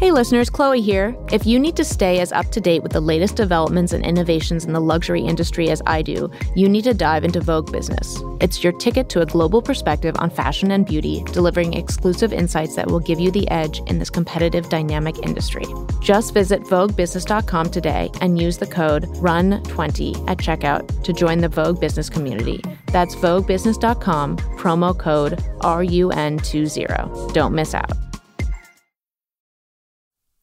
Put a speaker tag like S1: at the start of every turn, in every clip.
S1: Hey listeners, Chloe here. If you need to stay as up to date with the latest developments and innovations in the luxury industry as I do, you need to dive into Vogue Business. It's your ticket to a global perspective on fashion and beauty, delivering exclusive insights that will give you the edge in this competitive, dynamic industry. Just visit VogueBusiness.com today and use the code RUN20 at checkout to join the Vogue Business community. That's VogueBusiness.com, promo code RUN20. Don't miss out.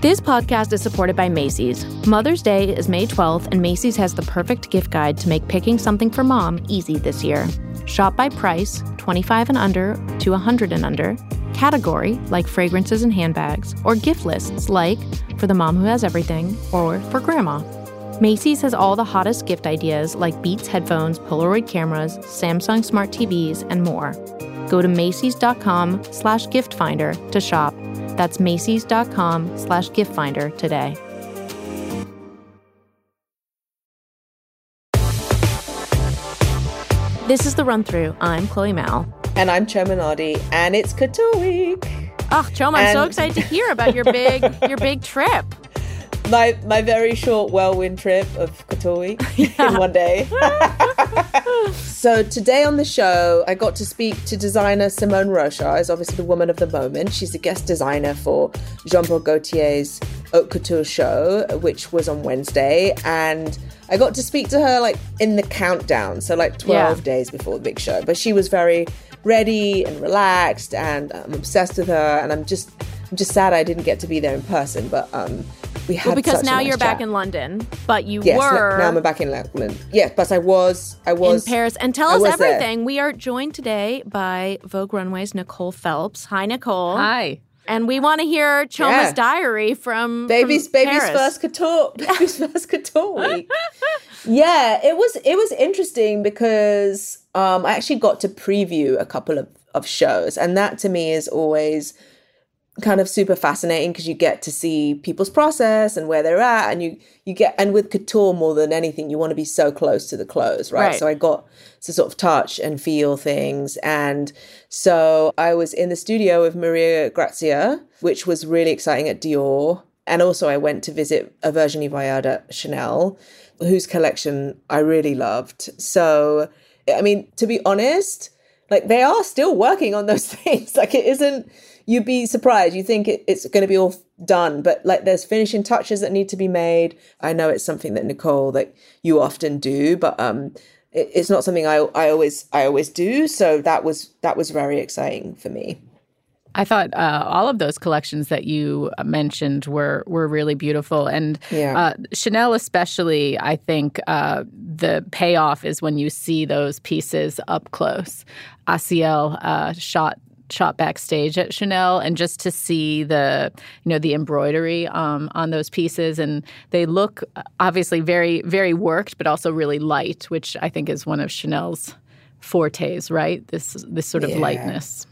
S1: This podcast is supported by Macy's. Mother's Day is May 12th, and Macy's has the perfect gift guide to make picking something for mom easy this year. Shop by price, 25 and under to 100 and under category, like fragrances and handbags, or gift lists, like for the mom who has everything, or for grandma. Macy's has all the hottest gift ideas like Beats headphones, Polaroid cameras, Samsung smart TVs, and more. Go to Macy's.com slash gift finder to shop. That's Macy's.com slash gift finder today. This is the run through. I'm Chloe Malle.
S2: And I'm Chioma Nnadi, and it's Couture Week.
S1: Oh, Chioma, I'm so excited to hear about your big your big trip.
S2: My my very short whirlwind trip of Couture yeah. in one day. so today on the show, I got to speak to designer Simone Rocha, is obviously the woman of the moment. She's a guest designer for Jean Paul Gaultier's Haute Couture show, which was on Wednesday, and I got to speak to her like in the countdown, so like 12 yeah. days before the big show. But she was very ready and relaxed, and I'm obsessed with her. And I'm just, I'm just sad I didn't get to be there in person. But um, we had
S1: well, because now
S2: nice
S1: you're
S2: chat.
S1: back in London, but you
S2: yes,
S1: were
S2: now I'm back in London. Yes, but I was, I was
S1: in Paris. And tell us everything. There. We are joined today by Vogue Runway's Nicole Phelps. Hi, Nicole.
S3: Hi
S1: and we want to hear Chioma's yeah. diary from
S2: baby's
S1: from
S2: baby's
S1: Paris.
S2: first couture baby's first couture week. yeah, it was it was interesting because um, I actually got to preview a couple of of shows, and that to me is always kind of super fascinating because you get to see people's process and where they're at and you you get and with couture more than anything you want to be so close to the clothes right, right. so i got to sort of touch and feel things and so i was in the studio with maria grazia which was really exciting at dior and also i went to visit a virginie Viard at chanel whose collection i really loved so i mean to be honest like they are still working on those things like it isn't you'd be surprised. You think it, it's going to be all done, but like there's finishing touches that need to be made. I know it's something that Nicole that you often do, but um, it, it's not something I I always I always do. So that was that was very exciting for me.
S3: I thought uh, all of those collections that you mentioned were were really beautiful, and yeah. uh, Chanel especially. I think uh, the payoff is when you see those pieces up close. Acielle uh, shot shot backstage at Chanel and just to see the you know the embroidery um, on those pieces. And they look uh, obviously very very worked but also really light which I think is one of Chanel's fortes right? This this sort of yeah. lightness.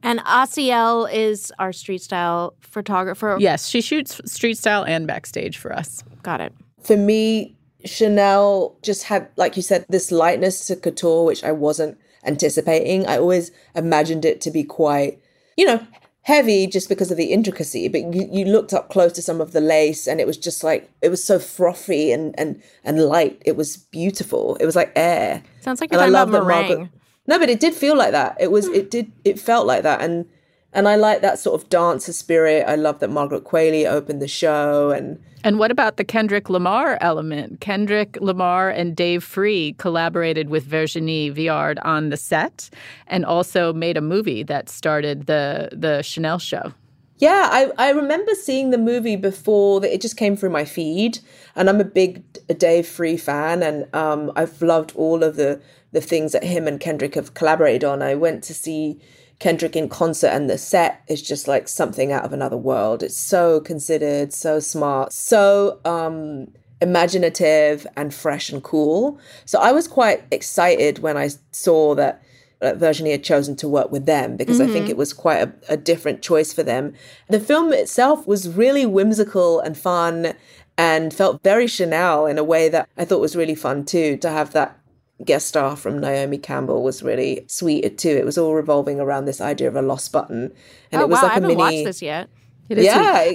S1: And Acielle is our street style photographer.
S3: Yes she shoots street style and backstage for us.
S1: Got it.
S2: For me Chanel just had like you said this lightness to couture which I wasn't anticipating. I always imagined it to be quite, you know, heavy just because of the intricacy. But you, you looked up close to some of the lace and it was just like, it was so frothy and, and, and light. It was beautiful. It was like air.
S1: Sounds like you're and talking about meringue. Margaret,
S2: no, but it did feel like that. It was, hmm. it did, it felt like that. And, and I like that sort of dancer spirit. I love that Margaret Qualley opened the show and
S3: and what about the Kendrick Lamar element? Kendrick Lamar and Dave Free collaborated with Virginie Viard on the set and also made a movie that started the the Chanel show.
S2: Yeah, I, I remember seeing the movie before that it just came through my feed. And I'm a big Dave Free fan and um, I've loved all of the the things that him and Kendrick have collaborated on. I went to see Kendrick in concert and the set is just like something out of another world. It's so considered, so smart, so um imaginative and fresh and cool. So I was quite excited when I saw that uh, Virginie had chosen to work with them because mm-hmm. I think mm-hmm. it was quite a, a different choice for them. The film itself was really whimsical and fun and felt very Chanel in a way that I thought was really fun too. To have that guest star from Naomi Campbell was really sweet too. It was all revolving around this idea of a lost button,
S1: and oh, it was wow, like I haven't mini. Watched this yet?
S2: yeah,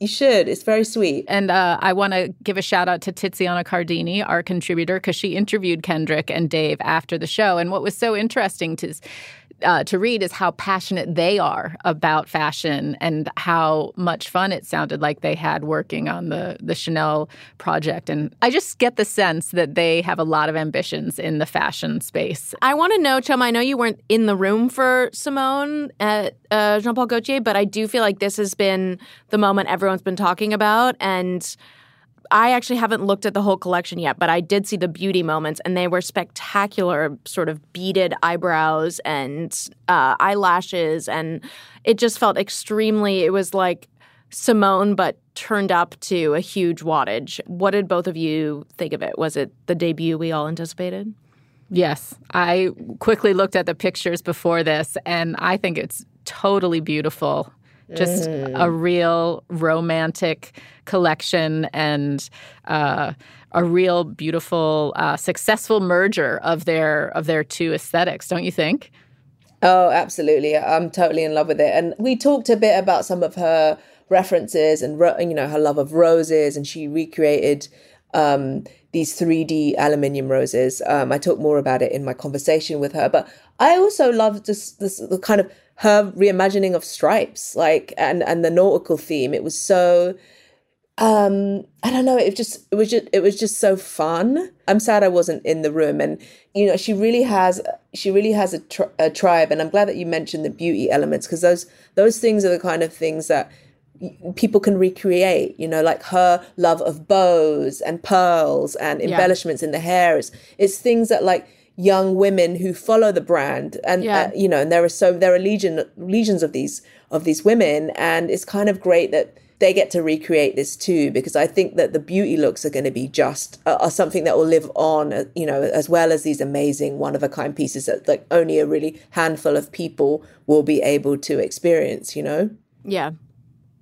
S2: you should. It's very sweet.
S3: And uh, I want to give a shout out to Tiziana Cardini, our contributor, because she interviewed Kendrick and Dave after the show. And what was so interesting to uh, to read is how passionate they are about fashion and how much fun it sounded like they had working on the the Chanel project. And I just get the sense that they have a lot of ambitions in the fashion space.
S1: I want to know, Chum. I know you weren't in the room for Simone at uh, Jean Paul Gaultier, but I do feel like this has been the moment everyone's been talking about and I actually haven't looked at the whole collection yet, but I did see the beauty moments, and they were spectacular. Sort of beaded eyebrows and uh, eyelashes, and it just felt extremely. It was like Simone, but turned up to a huge wattage. What did both of you think of it? Was it the debut we all anticipated?
S3: Yes, I quickly looked at the pictures before this, and I think it's totally beautiful just mm. a real romantic collection and uh, a real beautiful, uh, successful merger of their of their two aesthetics, don't you think?
S2: Oh, absolutely! I'm totally in love with it. And we talked a bit about some of her references and you know her love of roses, and she recreated um, these 3D aluminium roses. Um, I talk more about it in my conversation with her, but I also love this this the kind of her reimagining of stripes like and and the nautical theme. It was so um i don't know it just it was just it was just so fun. I'm sad i wasn't in the room. And you know she really has she really has a, tri- a tribe. And i'm glad that you mentioned the beauty elements because those those things are the kind of things that people can recreate you know like her love of bows and pearls and embellishments yeah. in the hair. It's, it's things that like young women who follow the brand and yeah. uh, you know and there are so there are legion legions of these of these women. And it's kind of great that they get to recreate this too because i think that the beauty looks are going to be just uh, are something that will live on uh, you know as well as these amazing one of a kind pieces that like only a really handful of people will be able to experience you know?
S1: Yeah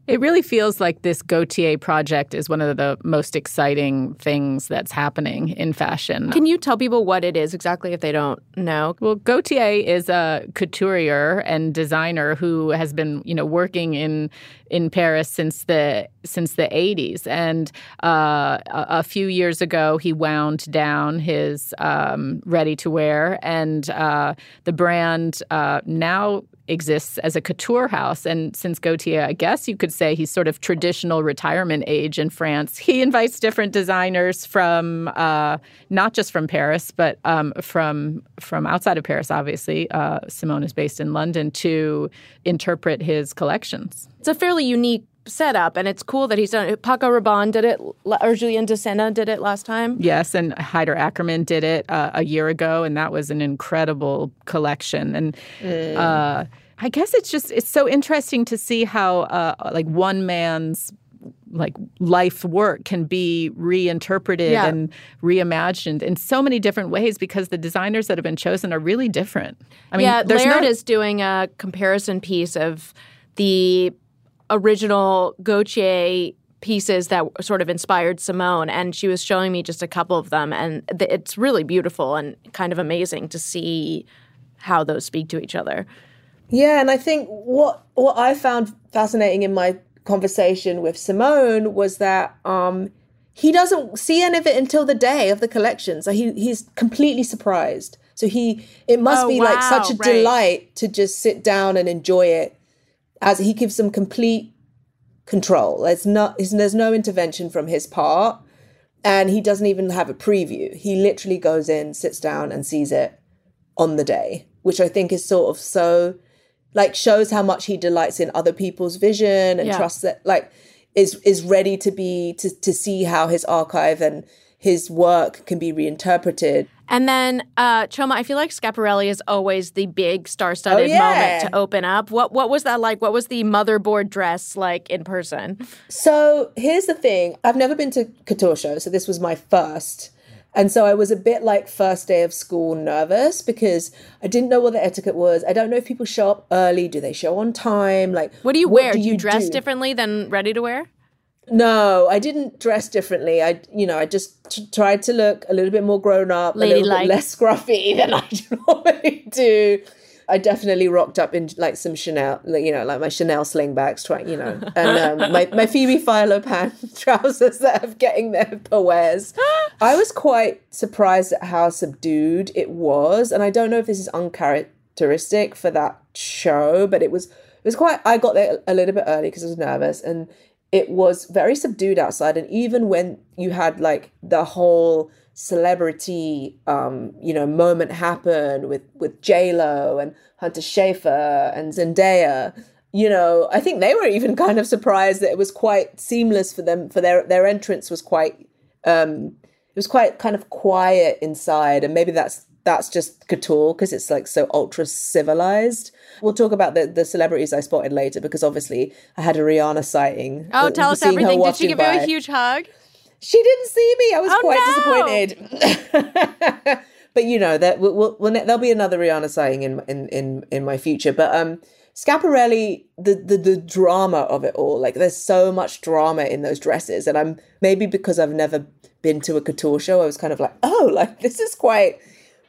S3: it really feels like this Gaultier project is one of the most exciting things that's happening in fashion.
S1: Can you tell people what it is exactly if they don't know?
S3: Well, Gaultier is a couturier and designer who has been, you know, working in in Paris since the since the 80s. And uh, a, a, few years ago, he wound down his um, ready to wear, and uh, the brand uh, now exists as a couture house. And since Gaultier, I guess you could say he's sort of traditional retirement age in France, he invites different designers from uh, not just from Paris, but um, from from outside of Paris. Obviously, uh, Simone is based in London to interpret his collections.
S1: It's a fairly unique setup, and it's cool that he's done it. Paco Rabanne did it, or Julien Dossena did it last time.
S3: Yes, and Haider Ackermann did it uh, a year ago, and that was an incredible collection. And mm. uh, I guess it's just it's so interesting to see how uh, like one man's like life work can be reinterpreted yeah. and reimagined in so many different ways because the designers that have been chosen are really different.
S1: I mean, yeah, Laird no- is doing a comparison piece of the original Gaultier pieces that sort of inspired Simone, and she was showing me just a couple of them, and it's really beautiful and kind of amazing to see how those speak to each other.
S2: Yeah, and I think what what I found fascinating in my conversation with Simone was that um, he doesn't see any of it until the day of the collection, so he he's completely surprised. So he it must oh, be wow, like such a right. delight to just sit down and enjoy it as he gives them complete control. There's not there's no intervention from his part, and he doesn't even have a preview. He literally goes in, sits down, and sees it on the day, which I think is sort of so like shows how much he delights in other people's vision and
S3: Yeah.
S2: trusts that like is is ready to be to to see how his archive and his work can be reinterpreted.
S1: And then, uh, Chioma, I feel like Schiaparelli is always the big star-studded
S2: Oh, yeah.
S1: moment to open up. What what was that like? What was the motherboard dress like in person?
S2: So here's the thing I've never been to couture show, so this was my first. And so I was a bit like first day of school nervous because I didn't know what the etiquette was. I don't know if people show up early. Do they show on time? Like,
S1: What do you wear?
S2: do
S1: Do you dress
S2: do?
S1: differently than ready to wear?
S2: No, I didn't dress differently. I, you know, I just t- tried to look a little bit more grown up, a little bit less scruffy than I normally do. I definitely rocked up in like some Chanel, you know, like my Chanel slingbacks, try, you know, and um, my, my Phoebe Philo pant trousers that are getting their wears. I was quite surprised at how subdued it was, and I don't know if this is uncharacteristic for that show, but it was it was quite. I got there a little bit early because I was nervous, and it was very subdued outside. And even when you had like the whole celebrity, um, you know, moment happen with with J Lo and Hunter Schafer and Zendaya, you know, I think they were even kind of surprised that it was quite seamless for them. For their their entrance was quite, um, it was quite kind of quiet inside, and maybe that's that's just couture because it's like so ultra civilized. We'll talk about the, the celebrities I spotted later because obviously I had a Rihanna sighting.
S1: Oh,
S2: Uh,
S1: tell us everything. Did she give you a huge hug?
S2: She didn't see me. I was
S1: Oh,
S2: quite disappointed. but you know that we'll, we'll, we'll, there'll be another Rihanna sighting in in in in my future. But um, Schiaparelli, the the the drama of it all, like there's so much drama in those dresses, and I'm maybe because I've never been to a couture show, I was kind of like, oh, like this is quite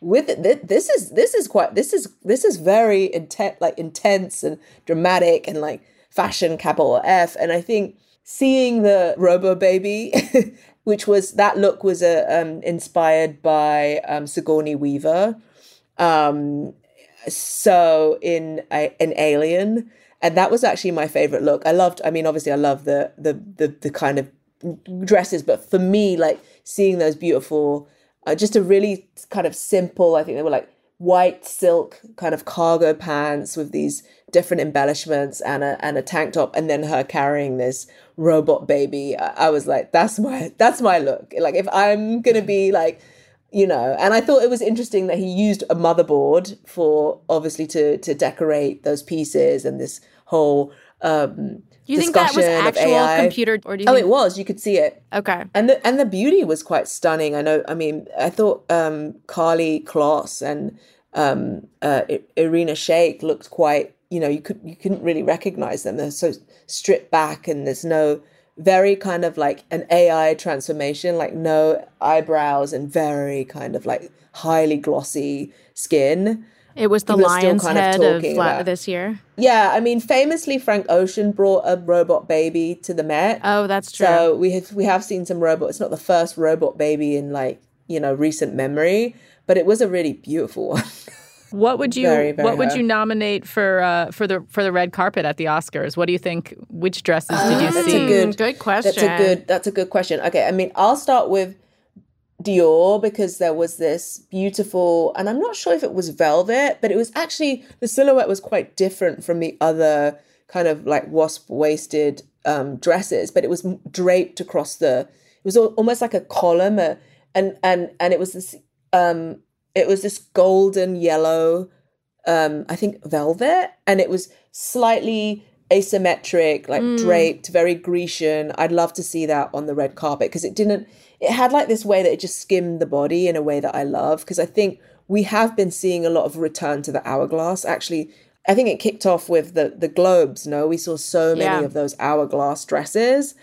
S2: with it. This is this is quite this is this is very intense, like intense and dramatic and like fashion capital F. And I think seeing the Robo Baby, which was that look was uh, um, inspired by um, Sigourney Weaver. Um, so in a, an Alien, and that was actually my favorite look. I loved. I mean, obviously, I love the the the, the kind of dresses, but for me, like seeing those beautiful, uh, just a really kind of simple. I think they were like white silk kind of cargo pants with these different embellishments and a and a tank top, and then her carrying this robot baby. I, I was like, that's my that's my look. Like if I'm gonna be like you know and i thought it was interesting that he used a motherboard for obviously to to decorate those pieces and this whole um
S1: Do you think that was actual
S2: AI.
S1: computer, or do you
S2: oh
S1: think?
S2: it was you could see it
S1: Okay.
S2: and the and the beauty was quite stunning i know i mean i thought um karlie kloss and um uh irina shayk looked quite you know you could you couldn't really recognize them they're so stripped back and there's no very kind of like an ai transformation like no eyebrows and very kind of like highly glossy skin
S1: It was the
S2: People are still
S1: lion's
S2: kind
S1: head of,
S2: talking
S1: la-
S2: about-
S1: this year.
S2: yeah i mean famously frank ocean brought a robot baby to the met
S1: Oh, that's true.
S2: so we have we have seen some robot. It's not the first robot baby in like you know recent memory, but it was a really beautiful one.
S3: What would you
S2: Very, very
S3: What would you nominate for uh, for the for the red carpet at the Oscars? What do you think? Which dresses did you see?
S2: That's
S3: see?
S2: a good,
S1: good question.
S2: That's a good. That's a good question. Okay, I mean, I'll start with Dior because there was this beautiful, and I'm not sure if it was velvet, but it was actually the silhouette was quite different from the other kind of like wasp waisted um, dresses, but it was draped across the. It was almost like a column, uh, and and and it was this. Um, it was this golden yellow um I think velvet and it was slightly asymmetric like draped very Grecian I'd love to see that on the red carpet because it didn't it had like this way that it just skimmed the body in a way that I love because I think we have been seeing a lot of return to the hourglass actually I think it kicked off with the the globes no we saw so many
S1: Yeah.
S2: of those hourglass dresses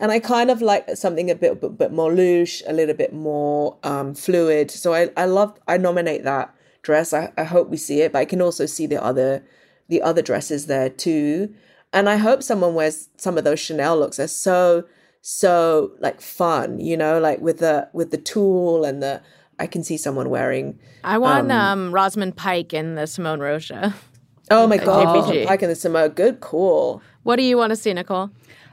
S2: and I kind of like something a bit, bit, bit more loose, a little bit more um, fluid. So I, I love, I nominate that dress. I, I hope we see it, but I can also see the other, the other dresses there too. And I hope someone wears some of those Chanel looks. They're so, so like fun, you know, like with the with the tulle and the. I can see someone wearing.
S1: I want um, Rosamund Pike in the Simone Rocha.
S2: Oh my god,
S1: JPG.
S2: Pike and the Samoa, good call.
S1: What do you want to see, Nicole?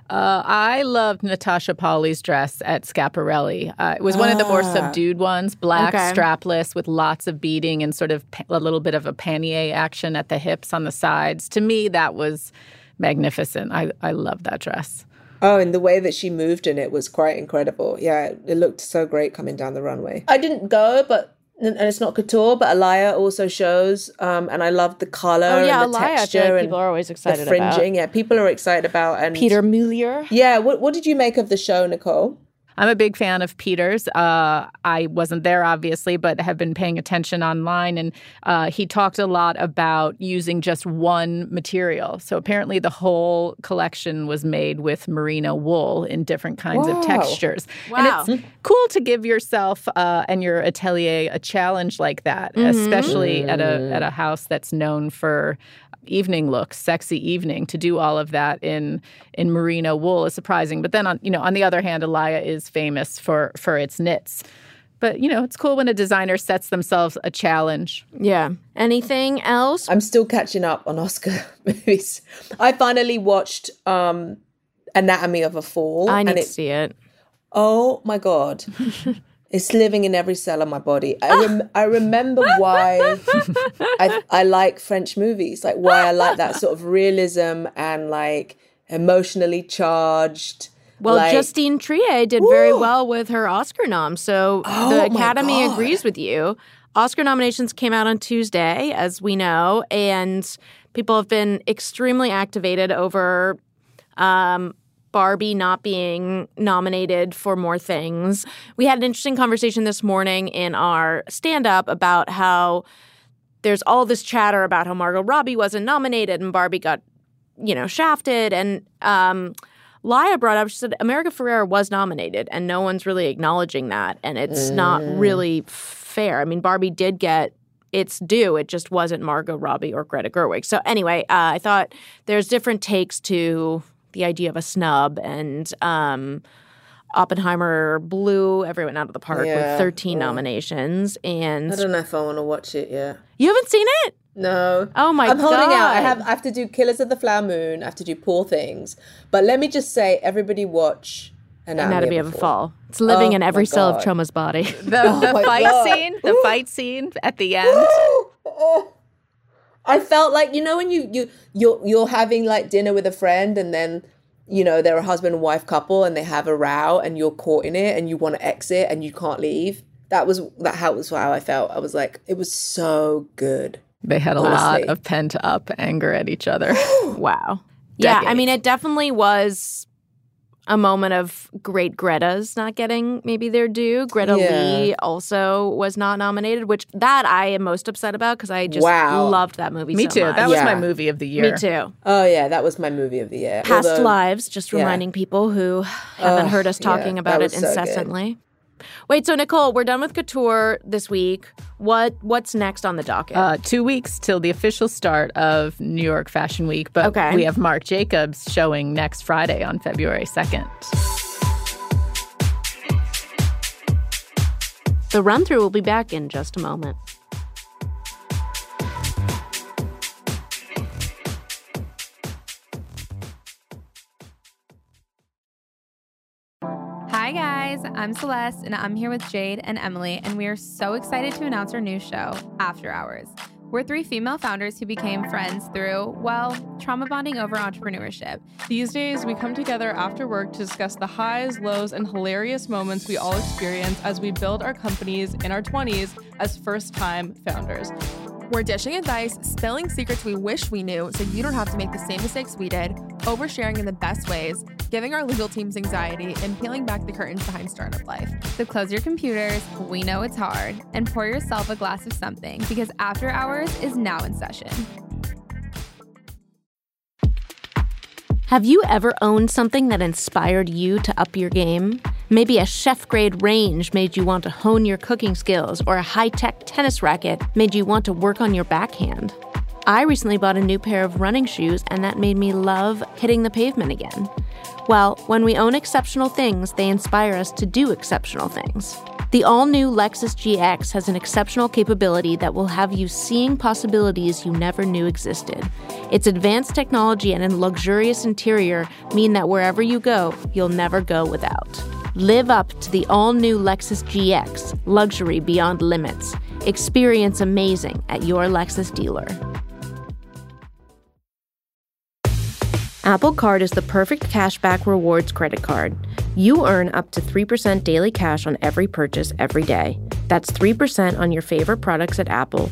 S3: Uh, I loved Natasha Poly's dress at Schiaparelli. Uh, it was one of the more ah. subdued ones, black, okay. strapless, with lots of beading and sort of a little bit of a pannier action at the hips on the sides. To me, that was magnificent. I, I love that dress.
S2: Oh, and the way that she moved in it was quite incredible. Yeah, it looked so great coming down the runway. I didn't go, but and it's not couture, but Alaïa also shows, um, and I love the color. Oh yeah, and the Alaïa, texture like
S1: people are always excited
S2: the fringing.
S1: About.
S2: Yeah, people are excited about. And
S1: Peter Mulier.
S2: Yeah, what what did you make of the show, Nicole?
S3: I'm a big fan of Peter's. Uh, I wasn't there, obviously, but have been paying attention online. And uh, he talked a lot about using just one material. So apparently, the whole collection was made with merino wool in different kinds Whoa. of textures.
S1: Wow.
S3: And it's cool to give yourself uh, and your atelier a challenge like that, mm-hmm. especially at a at a house that's known for evening look, sexy evening, to do all of that in in merino wool is surprising. But then on you know on the other hand, Alaïa is famous for for its knits. But you know, it's cool when a designer sets themselves a challenge.
S1: Yeah. Anything else?
S2: I'm still catching up on Oscar movies. I finally watched um Anatomy of a Fall.
S1: I need to see it.
S2: Oh my god. It's living in every cell of my body. I rem- I remember why I I like French movies, like why I like that sort of realism and like emotionally charged.
S1: Well,
S2: like,
S1: Justine Triet did very well with her Oscar nom, so oh the Academy agrees with you. Oscar nominations came out on Tuesday, as we know, and people have been extremely activated over um, Barbie not being nominated for more things. We had an interesting conversation this morning in our stand up about how there's all this chatter about how Margot Robbie wasn't nominated and Barbie got, you know, shafted. And um, Laya brought up, she said, America Ferrera was nominated and no one's really acknowledging that. And it's mm. not really fair. I mean, Barbie did get its due. It just wasn't Margot Robbie or Greta Gerwig. So anyway, uh, I thought there's different takes to the idea of a snub and um, Oppenheimer blew everyone out of the park yeah, with 13 nominations and
S2: I don't know if I want to watch it yet.
S1: You haven't seen it?
S2: No.
S1: Oh my god.
S2: I'm
S1: god.
S2: holding out. I have I have to do Killers of the Flower Moon, I have to do Poor Things. But let me just say everybody watch Anatomy,
S1: Anatomy of a Fall. It's living oh in every cell of Chioma's body.
S3: The, oh fight god. scene, the fight scene at the end.
S2: I felt like you know when you you you're you're having like dinner with a friend and then you know they're a husband and wife couple and they have a row and you're caught in it and you want to exit and you can't leave. That was that how was how I felt. I was like it was so good.
S3: They had a honestly. lot of pent up anger at each other.
S1: wow. Yeah, I mean it definitely was a moment of great Greta's not getting maybe their due. Greta yeah. Lee also was not nominated, which that I am most upset about because I just wow. loved that movie.
S3: Me
S1: so
S3: too.
S1: Much.
S3: That was yeah. my movie of the year.
S1: Me too.
S2: Oh yeah, that was my movie of the year.
S1: Past Although, Lives, just reminding yeah. people who haven't oh, heard us talking about it incessantly. So Wait, so Nicole, we're done with couture this week. What what's next on the docket?
S3: Uh, two weeks till the official start of New York Fashion Week, but okay. we have Marc Jacobs showing next Friday on February second.
S1: The run through will be back in just a moment.
S4: I'm Celeste, and I'm here with Jade and Emily, and we are so excited to announce our new show, After Hours. We're three female founders who became friends through, well, trauma bonding over entrepreneurship.
S5: These days, we come together after work to discuss the highs, lows, and hilarious moments we all experience as we build our companies in our 20s as first time founders.
S6: We're dishing advice, spilling secrets we wish we knew so you don't have to make the same mistakes we did, oversharing in the best ways, giving our legal teams anxiety, and peeling back the curtains behind startup life.
S4: So close your computers, we know it's hard, and pour yourself a glass of something because After Hours is now in session.
S1: Have you ever owned something that inspired you to up your game? Maybe a chef grade range made you want to hone your cooking skills, or a high tech tennis racket made you want to work on your backhand. I recently bought a new pair of running shoes, and that made me love hitting the pavement again. Well, when we own exceptional things, they inspire us to do exceptional things. The all new Lexus GX has an exceptional capability that will have you seeing possibilities you never knew existed. Its advanced technology and luxurious interior mean that wherever you go, you'll never go without. Live up to the all new Lexus GX, luxury beyond limits. Experience amazing at your Lexus dealer. Apple Card is the perfect cashback rewards credit card. You earn up to 3% daily cash on every purchase every day. That's 3% on your favorite products at Apple,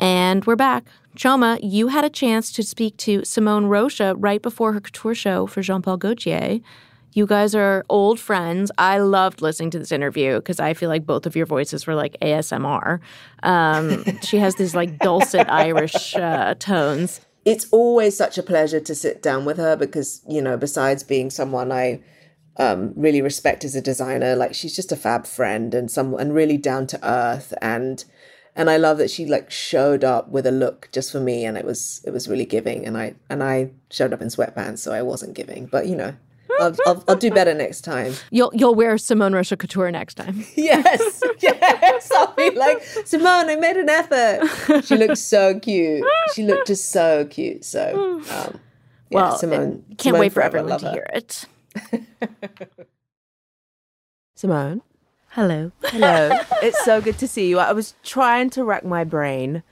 S1: And we're back. Chioma, you had a chance to speak to Simone Rocha right before her couture show for Jean Paul Gaultier. You guys are old friends. I loved listening to this interview because I feel like both of your voices were like ASMR. Um, she has these like dulcet Irish uh, tones.
S7: It's always such a pleasure to sit down with her because, you know, besides being someone I um, really respect as a designer, like she's just a fab friend and some and really down to earth and and I love that she like showed up with a look just for me, and it was it was really giving. And I and I showed up in sweatpants, so I wasn't giving, but you know. I'll, I'll, I'll, do better next time.
S8: You'll you'll wear Simone Rocha couture next time.
S7: Yes, yes. I'll be like Simone. I made an effort. She looked so cute. She looked just so cute. So, um, yeah,
S8: well, Simone. Can't Simone wait for everyone to hear it.
S2: Simone.
S8: Hello.
S2: Hello. it's so good to see you. I was trying to rack my brain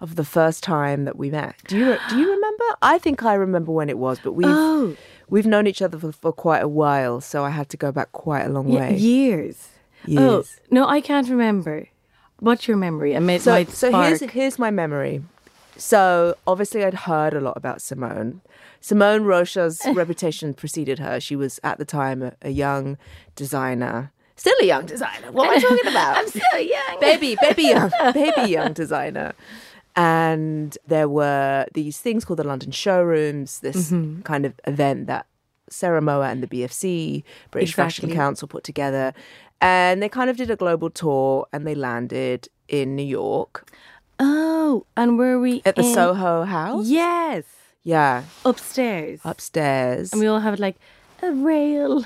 S2: of the first time that we met. Do you do you remember? I think I remember when it was, but we've oh. we've known each other for, for, quite a while, so I had to go back quite a long way.
S8: Years.
S2: Oh, years.
S8: Oh, no, I can't remember. What's your memory? I made
S2: so,
S8: my
S2: so here's here's my memory. So obviously I'd heard a lot about Simone. Simone Rocha's reputation preceded her. She was at the time a, a young designer Still a young designer. What am I talking about?
S8: I'm still young.
S2: Baby, baby young, baby young designer. And there were these things called the London Showrooms, this mm-hmm. kind of event that Sarah Mower and the BFC, British exactly. Fashion Council, put together. And they kind of did a global tour and they landed in New York.
S8: Oh, and were we
S2: at the Soho House?
S8: Yes.
S2: Yeah.
S8: Upstairs.
S2: Upstairs.
S8: And we all have like a rail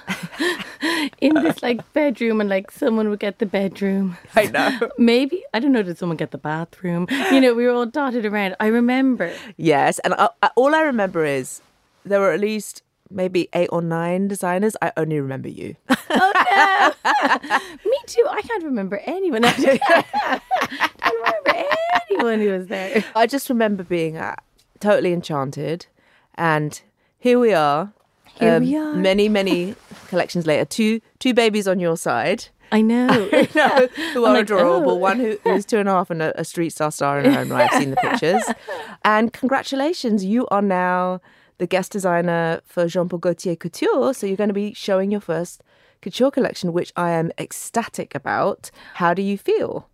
S8: in this like bedroom and like someone would get the bedroom.
S2: I know.
S8: Maybe I don't know. Did someone get the bathroom? You know, we were all dotted around. I remember.
S2: Yes, and I, I, all I remember is there were at least maybe eight or nine designers. I only remember you.
S8: oh no! Me too. I can't remember anyone. I don't remember anyone who was there.
S2: I just remember being uh, totally enchanted, and here we are
S8: here um, we are.
S2: Many, many collections later. Two two babies on your side.
S8: I know.
S2: know who are like, adorable. Oh. One who's two and a half and a, a street star star in her own right. I've seen the pictures. And congratulations, you are now the guest designer for Jean Paul Gaultier Couture. So you're going to be showing your first couture collection, which I am ecstatic about. How do you feel?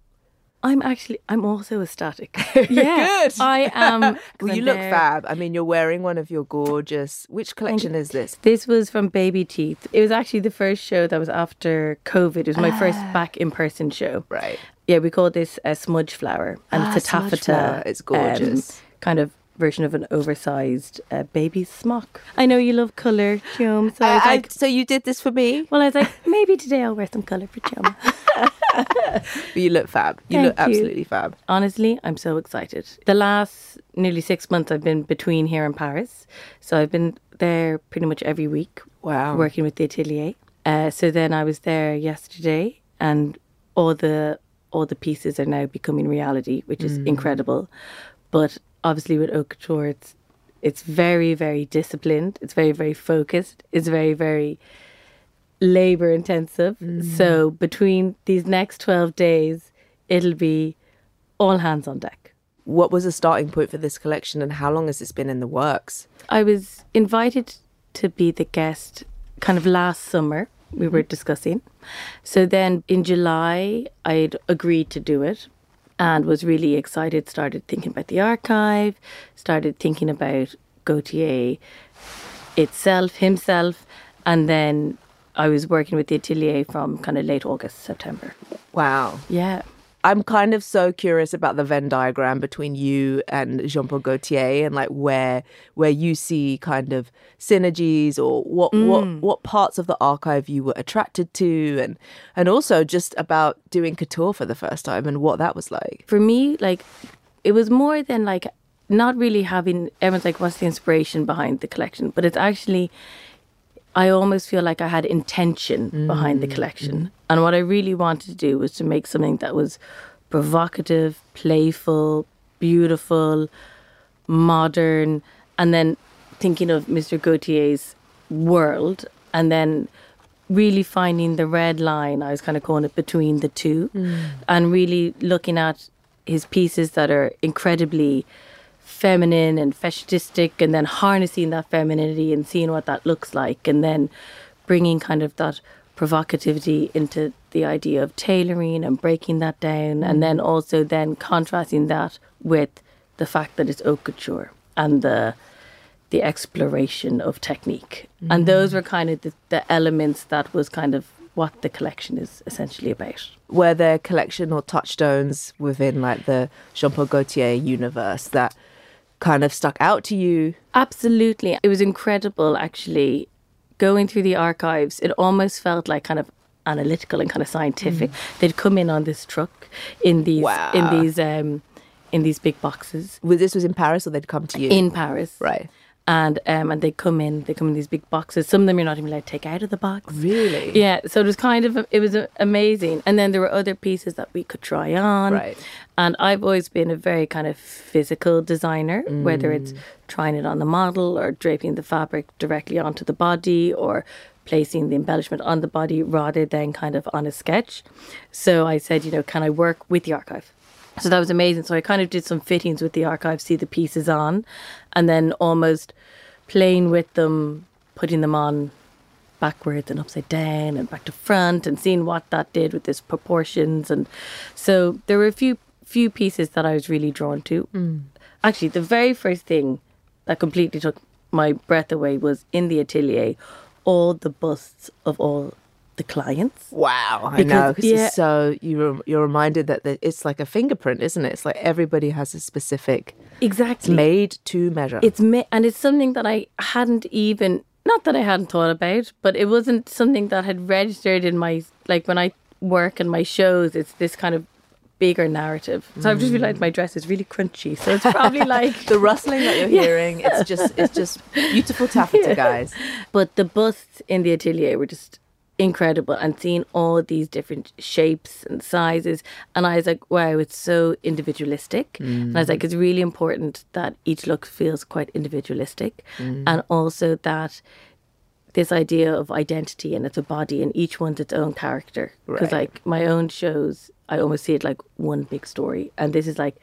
S8: I'm actually, I'm also ecstatic.
S2: yeah, Good.
S8: I am.
S2: well, you look there. fab. I mean, you're wearing one of your gorgeous. Which collection is this?
S8: This was from Baby Teeth. It was actually the first show that was after COVID. It was my ah. first back in person show.
S2: Right.
S8: Yeah, we call this a smudge flower, and
S2: ah,
S8: it's a taffeta.
S2: It's gorgeous. Um,
S8: kind of version of an oversized uh, baby smock. I know you love colour, Chum. So I, like,
S2: so you did this for me.
S8: Well, I was like, maybe today I'll wear some colour for Chum.
S2: You look fab. You
S8: Thank
S2: look absolutely you. fab.
S8: Honestly, I'm so excited. The last nearly six months, I've been between here and Paris, so I've been there pretty much every week.
S2: Wow,
S8: working with the atelier. Uh, so then I was there yesterday, and all the all the pieces are now becoming reality, which is mm. incredible. But obviously with haute couture, it's it's very very disciplined. It's very very focused. It's very very labor intensive. Mm. So between these next twelve days, it'll be all hands on deck.
S2: What was the starting point for this collection, and how long has this been in the works?
S8: I was invited to be the guest kind of last summer. We were mm-hmm. discussing. So then in July, I'd agreed to do it and was really excited. Started thinking about the archive, started thinking about Gaultier itself, himself, and then I was working with the atelier from kind of late August, September.
S2: Wow.
S8: Yeah.
S2: I'm kind of so curious about the Venn diagram between you and Jean Paul Gaultier and like where where you see kind of synergies or what mm. what what parts of the archive you were attracted to and and also just about doing couture for the first time and what that was like.
S8: For me, like it was more than like not really having everyone's like what's the inspiration behind the collection, but it's actually I almost feel like I had intention mm. behind the collection. Mm. And what I really wanted to do was to make something that was provocative, playful, beautiful, modern, and then thinking of Mr. Gaultier's world and then really finding the red line, I was kind of calling it between the two, mm. and really looking at his pieces that are incredibly feminine and fetishistic and then harnessing that femininity and seeing what that looks like and then bringing kind of that provocativity into the idea of tailoring and breaking that down mm. and then also then contrasting that with the fact that it's haute couture and the the exploration of technique mm. and those were kind of the, the elements that was kind of what the collection is essentially about.
S2: Were there collection or touchstones within like the Jean Paul Gaultier universe that kind of stuck out to you?
S8: Absolutely. It was incredible, actually. Going through the archives, it almost felt like kind of analytical and kind of scientific. Mm. They'd come in on this truck in these wow. in these um, in these big boxes.
S2: Was this was in Paris, or they'd come to you
S8: in Paris,
S2: right?
S8: And um, and they come in they come in these big boxes. Some of them you're not even allowed to take out of the box.
S2: Really?
S8: Yeah so it was kind of it was amazing. And then there were other pieces that we could try on.
S2: Right.
S8: And I've always been a very kind of physical designer mm. whether it's mm. trying it on the model or draping the fabric directly onto the body or placing the embellishment on the body rather than kind of on a sketch. So I said you know can I work with the archive so that was amazing. So I kind of did some fittings with the archive, see the pieces on, and then almost playing with them, putting them on backwards and upside down and back to front and seeing what that did with its proportions. And so there were a few few pieces that I was really drawn to. Mm. Actually, the very first thing that completely took my breath away was in the atelier, all the busts of all the clients.
S2: Wow, I know because yeah. so you you're reminded that the, it's like a fingerprint, isn't it? It's like everybody has a specific
S8: exactly
S2: made to measure.
S8: It's ma- and it's something that I hadn't even not that I hadn't thought about, but it wasn't something that had registered in my like when I work and my shows. It's this kind of bigger narrative. So mm. I've just realized my dress is really crunchy. So it's probably like
S2: the rustling that you're hearing. It's just it's just beautiful taffeta, yeah. guys.
S8: But the busts in the atelier were just incredible and seeing all these different shapes and sizes and I was like wow it's so individualistic mm. and I was like it's really important that each look feels quite individualistic mm. and also that this idea of identity and it's a body and each one's its own character because right. like my own shows I almost see it like one big story and this is like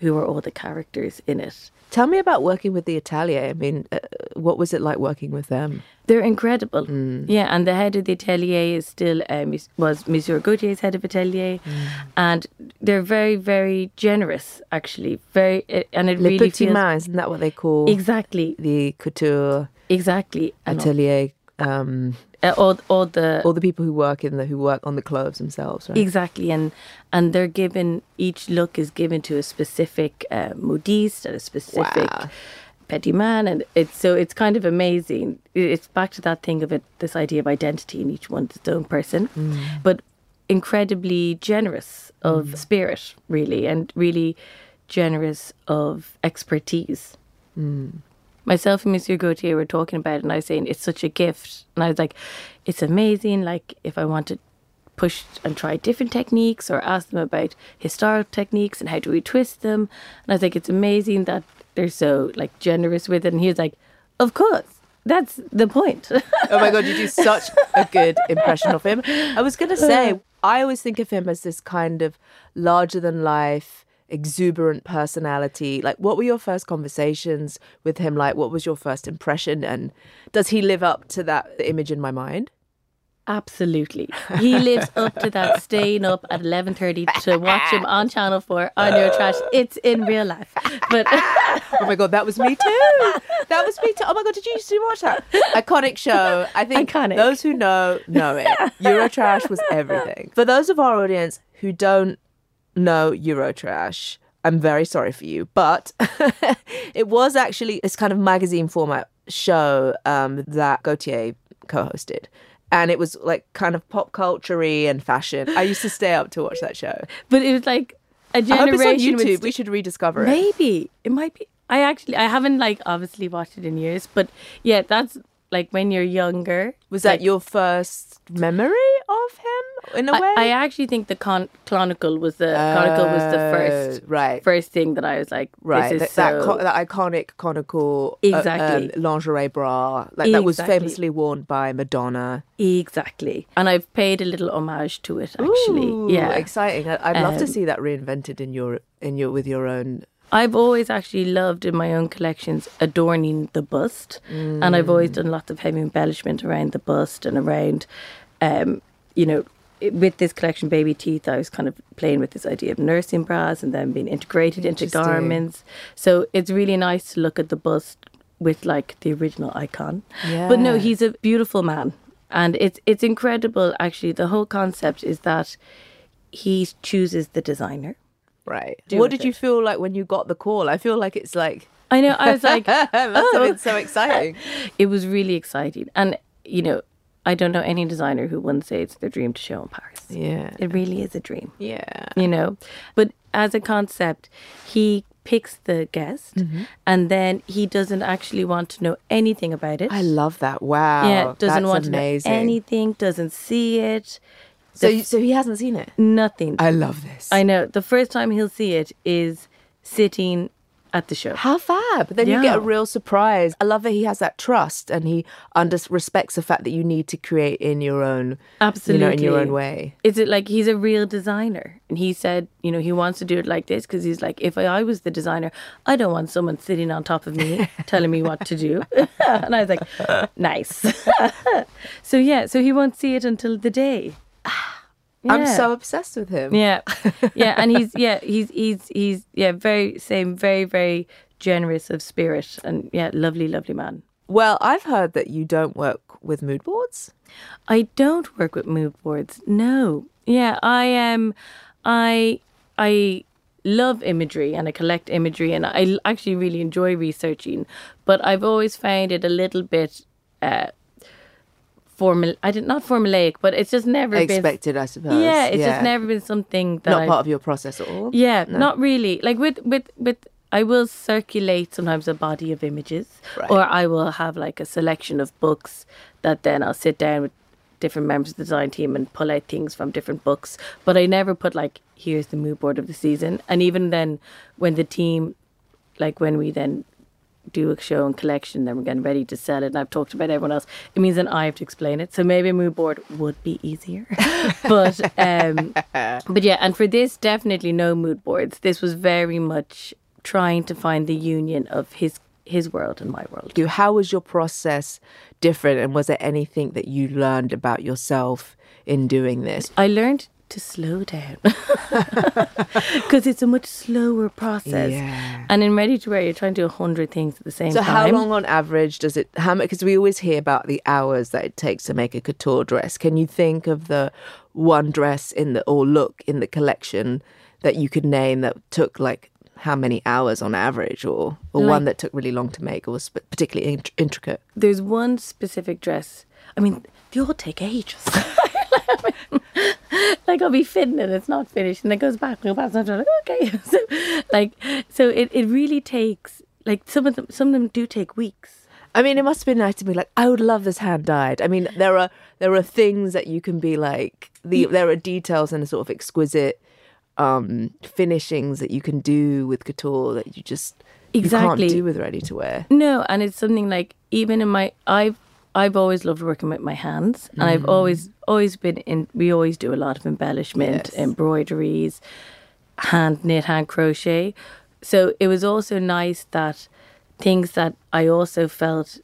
S8: who are all the characters in it
S2: Tell me about working with the Atelier. I mean, uh, what was it like working with them?
S8: They're incredible. Mm. Yeah, and the head of the Atelier is still um, was Monsieur Gaultier's head of Atelier, mm. and they're very, very generous. Actually, very, uh, and it
S2: Le
S8: really
S2: petit
S8: feels
S2: main, isn't that what they call
S8: exactly
S2: the couture
S8: exactly
S2: atelier? Um,
S8: uh, all, all the
S2: all the people who work in the who work on the clothes themselves, right?
S8: Exactly, and and they're given each look is given to a specific uh, modiste and a specific wow. petite main, and it's so it's kind of amazing. It's back to that thing of it, this idea of identity, and each one's its own person, mm. but incredibly generous of mm. spirit, really, and really generous of expertise. Mm myself and Monsieur Gaultier were talking about it, and I was saying it's such a gift, and I was like, it's amazing. Like if I want to push and try different techniques or ask them about historical techniques and how do we twist them, and I was like, it's amazing that they're so like generous with it. And he was like, of course. That's the point.
S2: oh my god, you do such a good impression of him. I was gonna say, I always think of him as this kind of larger than life, exuberant personality. Like, what were your first conversations with him like? What was your first impression? And does he live up to that image in my mind?
S8: Absolutely. He lives up to that staying up at 11.30 to watch him on Channel 4 on Eurotrash. It's in real life. But
S2: oh my god, that was me too. That was me too. Oh my god, did you used to watch that iconic show? I think
S8: Iconic.
S2: those who know know it. Eurotrash was everything. For those of our audience who don't know Eurotrash, I'm very sorry for you, but it was actually this kind of magazine format show um, that Gaultier co-hosted. And it was like kind of pop culture and fashion. I used to stay up to watch that show.
S8: But it was like a
S2: I hope it's on YouTube.
S8: st-
S2: we should rediscover it.
S8: Maybe it might be. I actually I haven't like obviously watched it in years, but yeah, that's like when you're younger.
S2: Was that your first memory of him in a way?
S8: I actually think the con- Chronicle was the Chronicle was the first
S2: Uh, right.
S8: first thing that I was like,
S2: Right,
S8: This
S2: that,
S8: is
S2: that,
S8: so
S2: co- that iconic conical uh,
S8: Exactly.
S2: um, lingerie bra, like that was famously worn by Madonna.
S8: exactly, and I've paid a little homage to it actually.
S2: Ooh,
S8: yeah,
S2: exciting! I- I'd love to
S8: Um,
S2: see that reinvented in your in your with your own.
S8: I've always actually loved in my own collections adorning the bust, and I've always done lots of heavy embellishment around the bust and around, um, you know, with this collection, Baby Teeth, I was kind of playing with this idea of nursing bras and then being integrated into garments. So it's really nice to look at the bust with like the original icon. Yeah. But no, he's a beautiful man, and it's it's incredible. Actually, the whole concept is that he chooses the designer.
S2: Right.
S8: do
S2: what did you feel like when you got the call? I feel like it's like
S8: I know. I was like, oh.
S2: so exciting.
S8: it was really exciting. And, you know, I don't know any designer who wouldn't say it's their dream to show in Paris.
S2: Yeah.
S8: It really is a dream,
S2: Yeah.
S8: you know. But as a concept, he picks the guest
S2: Mm-hmm.
S8: and then he doesn't actually want to know anything about it.
S2: I love that. Wow.
S8: yeah, doesn't
S2: That's
S8: want
S2: amazing.
S8: to know anything, doesn't see it,
S2: So, so he hasn't seen it.
S8: nothing.
S2: I love this.
S8: I know. The first time he'll see it is sitting at the show.
S2: How fab! Then you get a real surprise. I love that he has that trust and he under respects the fact that you need to create in your own,
S8: Absolutely.
S2: you know, in your own way.
S8: Is it like he's a real designer? And he said, you know, he wants to do it like this because he's like, if I was the designer, I don't want someone sitting on top of me telling me what to do. and I was like, nice. so yeah, so he won't see it until the day.
S2: I'm so obsessed with him.
S8: Yeah, yeah, and he's yeah he's he's he's yeah very same very very generous of spirit and yeah lovely lovely man.
S2: Well, I've heard that you don't work with mood boards.
S8: I don't work with mood boards. No. Yeah, I am. I I love imagery and I collect imagery and I actually really enjoy researching, but I've always found it a little bit uh formal I did not formulaic, but it's just never
S2: Expected, I suppose.
S8: Yeah, it's just never been something that
S2: not
S8: I've-
S2: part of your process at all.
S8: yeah, not really. Like with with with I will circulate sometimes a body of images
S2: Right.
S8: or I will have like a selection of books that then I'll sit down with different members of the design team and pull out things from different books. But I never put like here's the mood board of the season. And even then when the team like when we then do a show and collection, then we're getting ready to sell it, and I've talked about everyone else. It means that I have to explain it. So maybe a mood board would be easier, but um, but yeah. And for this, definitely no mood boards. This was very much trying to find the union of his his world and my world.
S2: You, how was your process different, and was there anything that you learned about yourself in doing this?
S8: I learned to slow down because it's a much slower process.
S2: Yeah.
S8: And in ready to wear, you're trying to do a hundred things at the same
S2: So,
S8: time.
S2: So, how long on average does it? How much? Because we always hear about the hours that it takes to make a couture dress. Can you think of the one dress in the or look in the collection that you could name that took like how many hours on average, or or one that took really long to make, or was particularly int- intricate?
S8: there's one specific dress. I mean, they all take ages. like I'll be fitting it, it's not finished, and it goes back, and go back, and I'm like, okay. So, like, so it, it really takes like some of them. Some of them do take weeks.
S2: I mean, it must have been nice to be like, I would love this hand dyed. I mean, there are there are things that you can be like, the there are details and a sort of exquisite um finishings that you can do with couture that you just you
S8: Exactly.
S2: can't do with ready to wear.
S8: No, and it's something like even in my I've I've always loved working with my hands, and I've mm. always always been in. We always do a lot of embellishment,
S2: Yes.
S8: embroideries, hand knit, hand crochet. So it was also nice that things that I also felt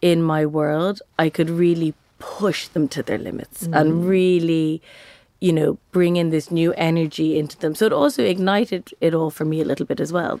S8: in my world, I could really push them to their limits and mm. really, you know, bring in this new energy into them. So it also ignited it all for me a little bit as well.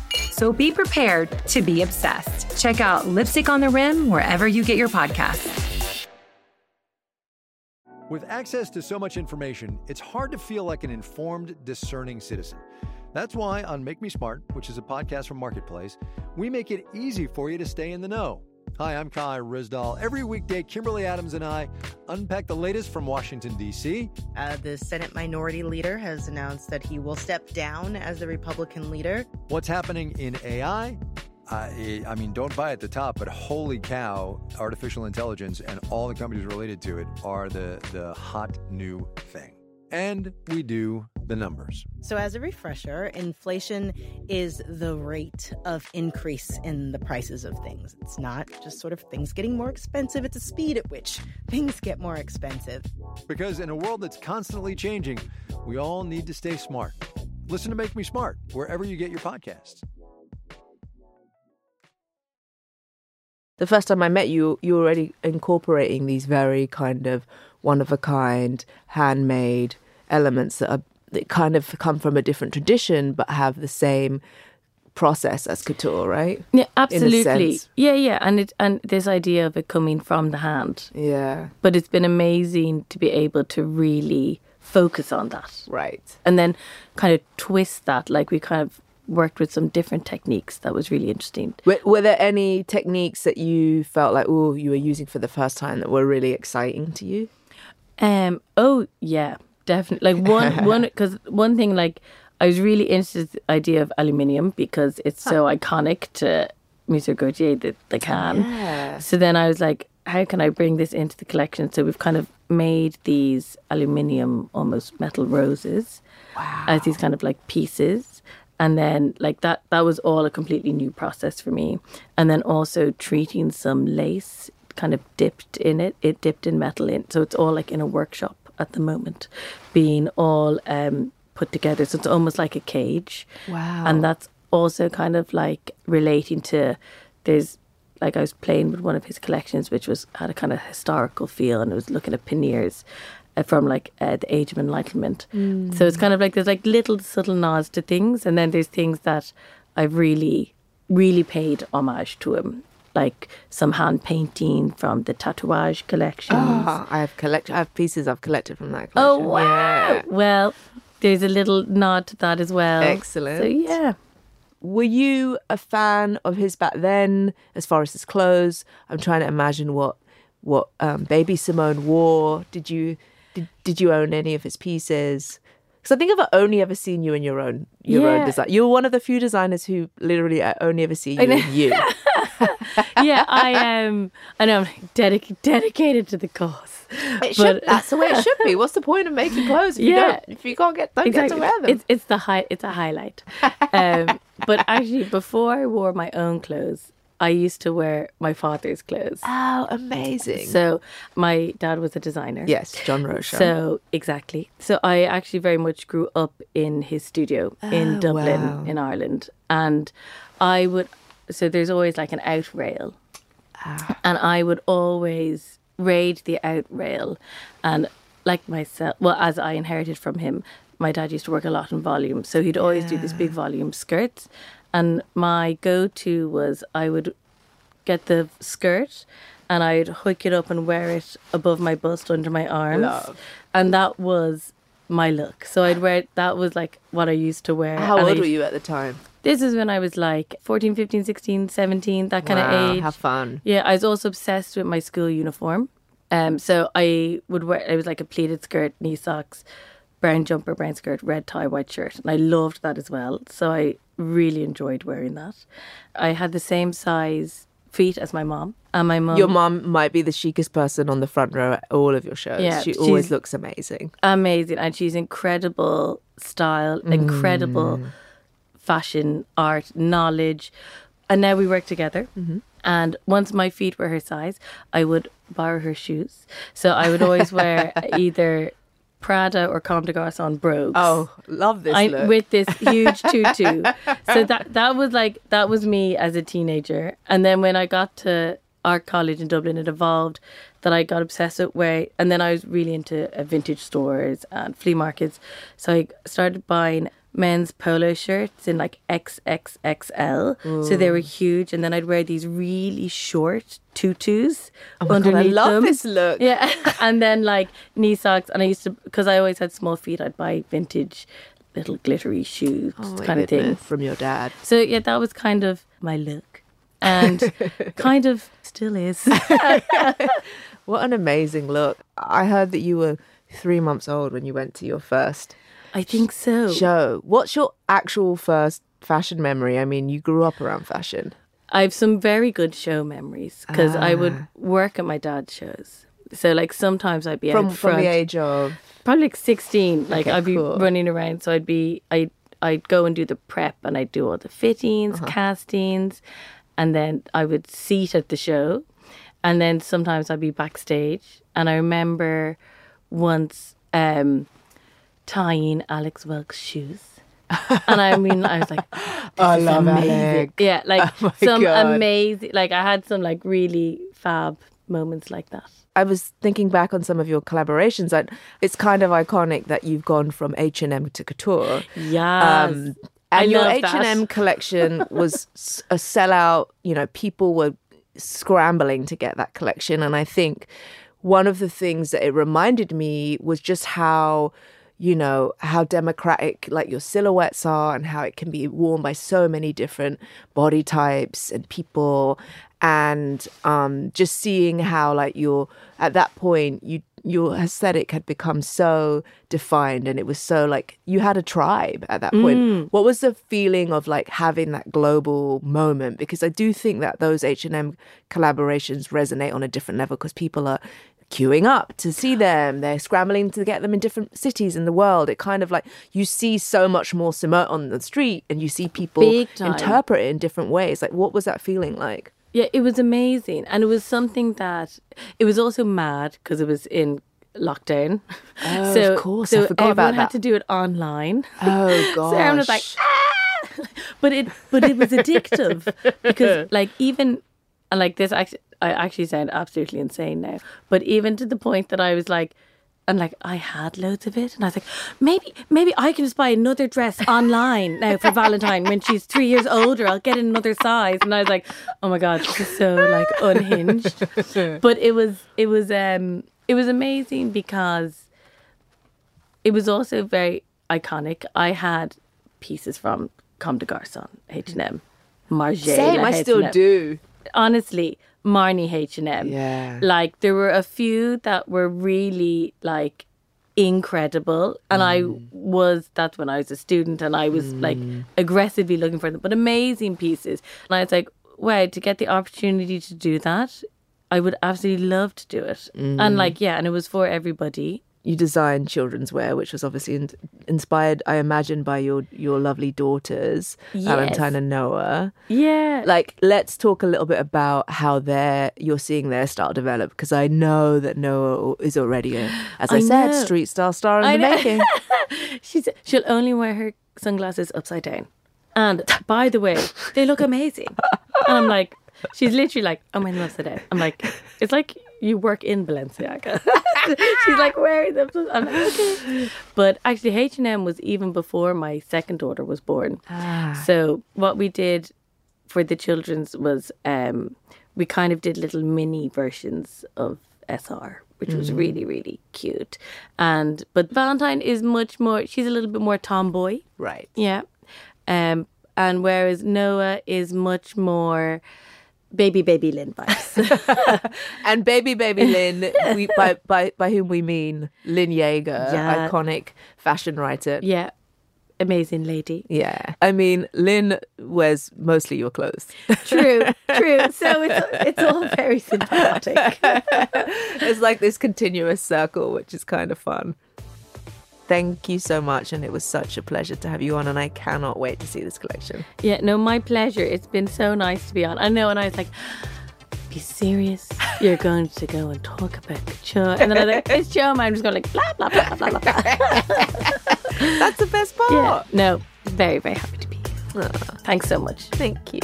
S9: So be prepared to be obsessed. Check out Lipstick on the Rim wherever you get your podcasts.
S10: With access to so much information, it's hard to feel like an informed, discerning citizen. That's why on Make Me Smart, which is a podcast from Marketplace, we make it easy for you to stay in the know. Hi, I'm Kai Ryssdal. Every weekday, Kimberly Adams and I unpack the latest from Washington, D.C.
S11: Uh, the Senate Minority Leader has announced that he will step down as the Republican leader.
S10: What's happening in AI? Uh, I mean, don't buy at the top, but holy cow, artificial intelligence and all the companies related to it are the, the hot new thing and we do the numbers.
S11: So, as a refresher, inflation is the rate of increase in the prices of things. It's not just sort of things getting more expensive, it's a speed at which things get more expensive.
S10: Because in a world that's constantly changing, we all need to stay smart. Listen to Make Me Smart wherever you get your podcasts.
S2: The first time I met you, you were already incorporating these very kind of one of a kind, handmade elements that are that kind of come from a different tradition but have the same process as couture, right?
S8: Yeah, absolutely. Yeah, yeah, and it and this idea of it coming from the hand.
S2: Yeah.
S8: But it's been amazing to be able to really focus on that.
S2: Right.
S8: And then kind of twist that like we kind of worked with some different techniques that was really interesting.
S2: Were, were there any techniques that you felt like oh you were using for the first time that were really exciting to you?
S8: Um oh yeah definitely like one one because one thing like I was really interested in the idea of aluminium because it's so huh. iconic to Monsieur Gaultier the, the can.
S2: Yeah.
S8: So then I was like, how can I bring this into the collection? So we've kind of made these aluminium almost metal roses
S2: wow.
S8: as these kind of like pieces. And then like that that was all a completely new process for me. And then also treating some lace kind of dipped in it. It dipped in metal in. So it's all like in a workshop at the moment being all um, put together. So it's almost like a cage.
S2: Wow.
S8: And that's also kind of like relating to there's like I was playing with one of his collections, which was had a kind of historical feel, and it was looking at panniers uh, from like uh, the Age of Enlightenment.
S2: Mm.
S8: So it's kind of like there's like little subtle nods to things, and then there's things that I've really, really paid homage to him like some hand painting from the tatouage collection.
S2: Oh, I have collect. I have pieces I've collected from that
S8: oh,
S2: collection.
S8: Oh wow!
S2: Yeah.
S8: Well, there's a little nod to that as well.
S2: Excellent.
S8: So yeah.
S2: Were you a fan of his back then, as far as his clothes? I'm trying to imagine what what um, Baby Simone wore. Did you did, did you own any of his pieces? Because I think I've only ever seen you in your own your yeah. own design. You're one of the few designers who literally I only ever see you in you.
S8: yeah, I am. I know I'm dedic- dedicated to the cause.
S2: It should, that's the way it should be. What's the point of making clothes if yeah, you don't if you can't get don't exactly. get to wear them?
S8: It's it's the high it's a highlight. Um, but actually, before I wore my own clothes, I used to wear my father's clothes.
S2: Oh, amazing.
S8: So my dad was a designer.
S2: Yes, John Rocha.
S8: So exactly. So I actually very much grew up in his studio oh, in Dublin
S2: wow.
S8: in Ireland. And I would so there's always like an out rail.
S2: Ah.
S8: And I would always raid the out rail and like myself well as I inherited from him my dad used to work a lot in volume so he'd always yeah. do these big volume skirts and my go to was I would get the skirt and I'd hook it up and wear it above my bust under my arms.
S2: Love.
S8: And that was my look. So I'd wear that was like what I used to wear.
S2: How
S8: and
S2: old
S8: I,
S2: were you at the time?
S8: This is when I was like 14, 15, 16, 17, that kind
S2: wow,
S8: of age.
S2: Have fun.
S8: Yeah, I was also obsessed with my school uniform. Um, so I would wear it was like a pleated skirt, knee socks, brown jumper, brown skirt, red tie, white shirt. And I loved that as well. So I really enjoyed wearing that. I had the same size feet as my mom. And my mom.
S2: Your mom might be the chicest person on the front row at all of your shows.
S8: Yeah,
S2: she always looks amazing.
S8: Amazing. And she's incredible style, incredible mm. fashion, art, knowledge. and now we work together. And once my feet were her size, I would borrow her shoes. So I would always wear either Prada or Comme des Garçons brogues.
S2: Oh, love this
S8: I,
S2: look.
S8: with this huge tutu. so that that was like that was me as a teenager. And then when I got to art college in Dublin, it evolved that I got obsessed with where, and then I was really into uh, vintage stores and flea markets. So I started buying men's polo shirts in like XXXL. So they were huge, and then I'd wear these really short tutus
S2: Oh my God, I love
S8: them.
S2: this look.
S8: Yeah, and then like knee socks, and I used to because I always had small feet. I'd buy vintage little glittery shoes
S2: Oh
S8: kind of thing
S2: from your dad.
S8: So yeah, that was kind of my look, and kind of still is.
S2: What an amazing look. I heard that you were three months old when you went to your first
S8: I think so.
S2: show. What's your actual first fashion memory? I mean, you grew up around fashion.
S8: I have some very good show memories because I
S2: Ah.
S8: would work at my dad's shows. So like sometimes I'd be
S2: From,
S8: out
S2: from the age of.
S8: probably like 16 like
S2: Okay,
S8: i'd be
S2: cool.
S8: running around so i'd be i'd i'd go and do the prep and i'd do all the fittings
S2: Uh-huh.
S8: castings and then i would seat at the show and then sometimes i'd be backstage and i remember once um tying Alek Wek's shoes and I mean, I was like,
S2: I love
S8: amazing.
S2: Alek.
S8: Yeah, like
S2: Oh
S8: some
S2: God.
S8: amazing. Like I had some like really fab moments like that.
S2: I was thinking back on some of your collaborations, and it's kind of iconic that you've gone from H and M to couture.
S8: Yeah.
S2: Um,
S8: I
S2: and your
S8: love
S2: H and M collection was a sellout. You know, people were scrambling to get that collection, and I think one of the things that it reminded me was just how you know how democratic like your silhouettes are and how it can be worn by so many different body types and people. And um just seeing how like your at that point you your aesthetic had become so defined and it was so like you had a tribe at that point.
S8: Mm.
S2: what was the feeling of like having that global moment? Because i do think that those h&m collaborations resonate on a different level because people are queuing up to see them they're scrambling to get them in different cities in the world it kind of like you see so much more Simone on the street and you see people interpret it in different ways like what was that feeling like
S8: Yeah, it was amazing. And it was something that it was also mad because it was in lockdown.
S2: Oh,
S8: so,
S2: of course,
S8: so
S2: I forgot
S8: everyone
S2: about
S8: had to do it online.
S2: oh
S8: so everyone was like, ah! but it but it was addictive because like even and like this actually I actually sound absolutely insane now. But even to the point that I was like and like I had loads of it and I was like, maybe maybe I can just buy another dress online now for Valentine when she's three years older. I'll get another size. And I was like, oh my God, this is so like unhinged. but it was it was um it was amazing because it was also very iconic. I had pieces from Comme des Garçons, H&M, Margiela
S2: same i still
S8: H&M.
S2: do
S8: Honestly, Marnie H&M.
S2: Yeah.
S8: Like there were a few that were really like incredible and I mm. was that's when I was a student and I was like hmm. aggressively looking for them but amazing pieces. And I was like wow to get the opportunity to do that I would absolutely love to do it. And mm. like yeah and it was for everybody
S2: you designed children's wear, which was obviously in- inspired, I imagine, by your your lovely daughters, Valentine and Noah.
S8: yeah
S2: Like, let's talk a little bit about how they're you're seeing their style develop because I know that Noah is already, a, as I,
S8: I
S2: said, street star star in
S8: I
S2: the
S8: know.
S2: making.
S8: She's she'll only wear her sunglasses upside down. And by the way, they look amazing. And I'm like, she's literally like, I'm them upside down. I'm like, it's like you work in Balenciaga. she's like wearing them. I'm like, okay. But actually, H and M was even before my second daughter was born. So what we did for the children's was um, we kind of did little mini versions of SR, which was
S2: Mhm.
S8: really really cute. And but Valentine is much more. She's a little bit more tomboy,
S2: right?
S8: Yeah. Um, and whereas Noah is much more baby baby Lynn vibes.
S2: and baby baby Lynn, we, by by by whom we mean Lynn Yaeger,
S8: Yeah.
S2: iconic fashion writer.
S8: yeah, amazing lady.
S2: Yeah, I mean Lynn wears mostly your clothes.
S8: True, true. So it's it's all very symbiotic.
S2: it's like this continuous circle, which is kind of fun. Thank you so much. And it was such a pleasure to have you on. And I cannot wait to see this collection.
S8: Yeah, no, my pleasure. It's been so nice to be on. I know, and I was like, be serious. You're going to go and talk about couture. And then I was like, it's Joe. I'm just going like, blah, blah, blah, blah, blah, blah.
S2: That's the best part.
S8: Yeah, no, very, very happy to be here. Thanks so much.
S2: Thank you.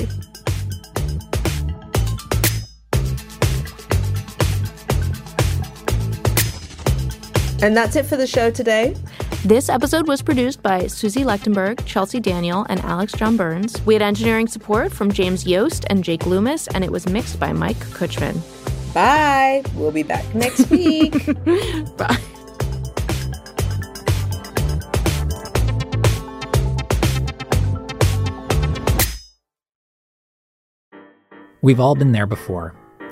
S12: And that's it for the show today.
S1: This episode was produced by Susie Lechtenberg, Chelsea Daniel, and Alex John Burns. We had engineering support from James Yost and Jake Loomis, and it was mixed by Mike Kuchman.
S12: Bye. We'll be back next week.
S1: Bye.
S13: We've all been there before.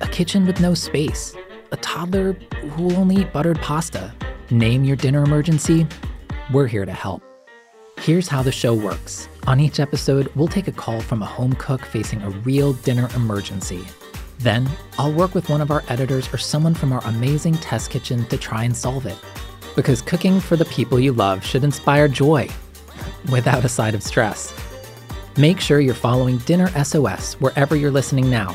S13: a kitchen with no space, a toddler who will only eat buttered pasta. Name your dinner emergency. We're here to help. Here's how the show works. On each episode, we'll take a call from a home cook facing a real dinner emergency. Then, I'll work with one of our editors or someone from our amazing test kitchen to try and solve it. Because cooking for the people you love should inspire joy without a side of stress. Make sure you're following Dinner SOS wherever you're listening now.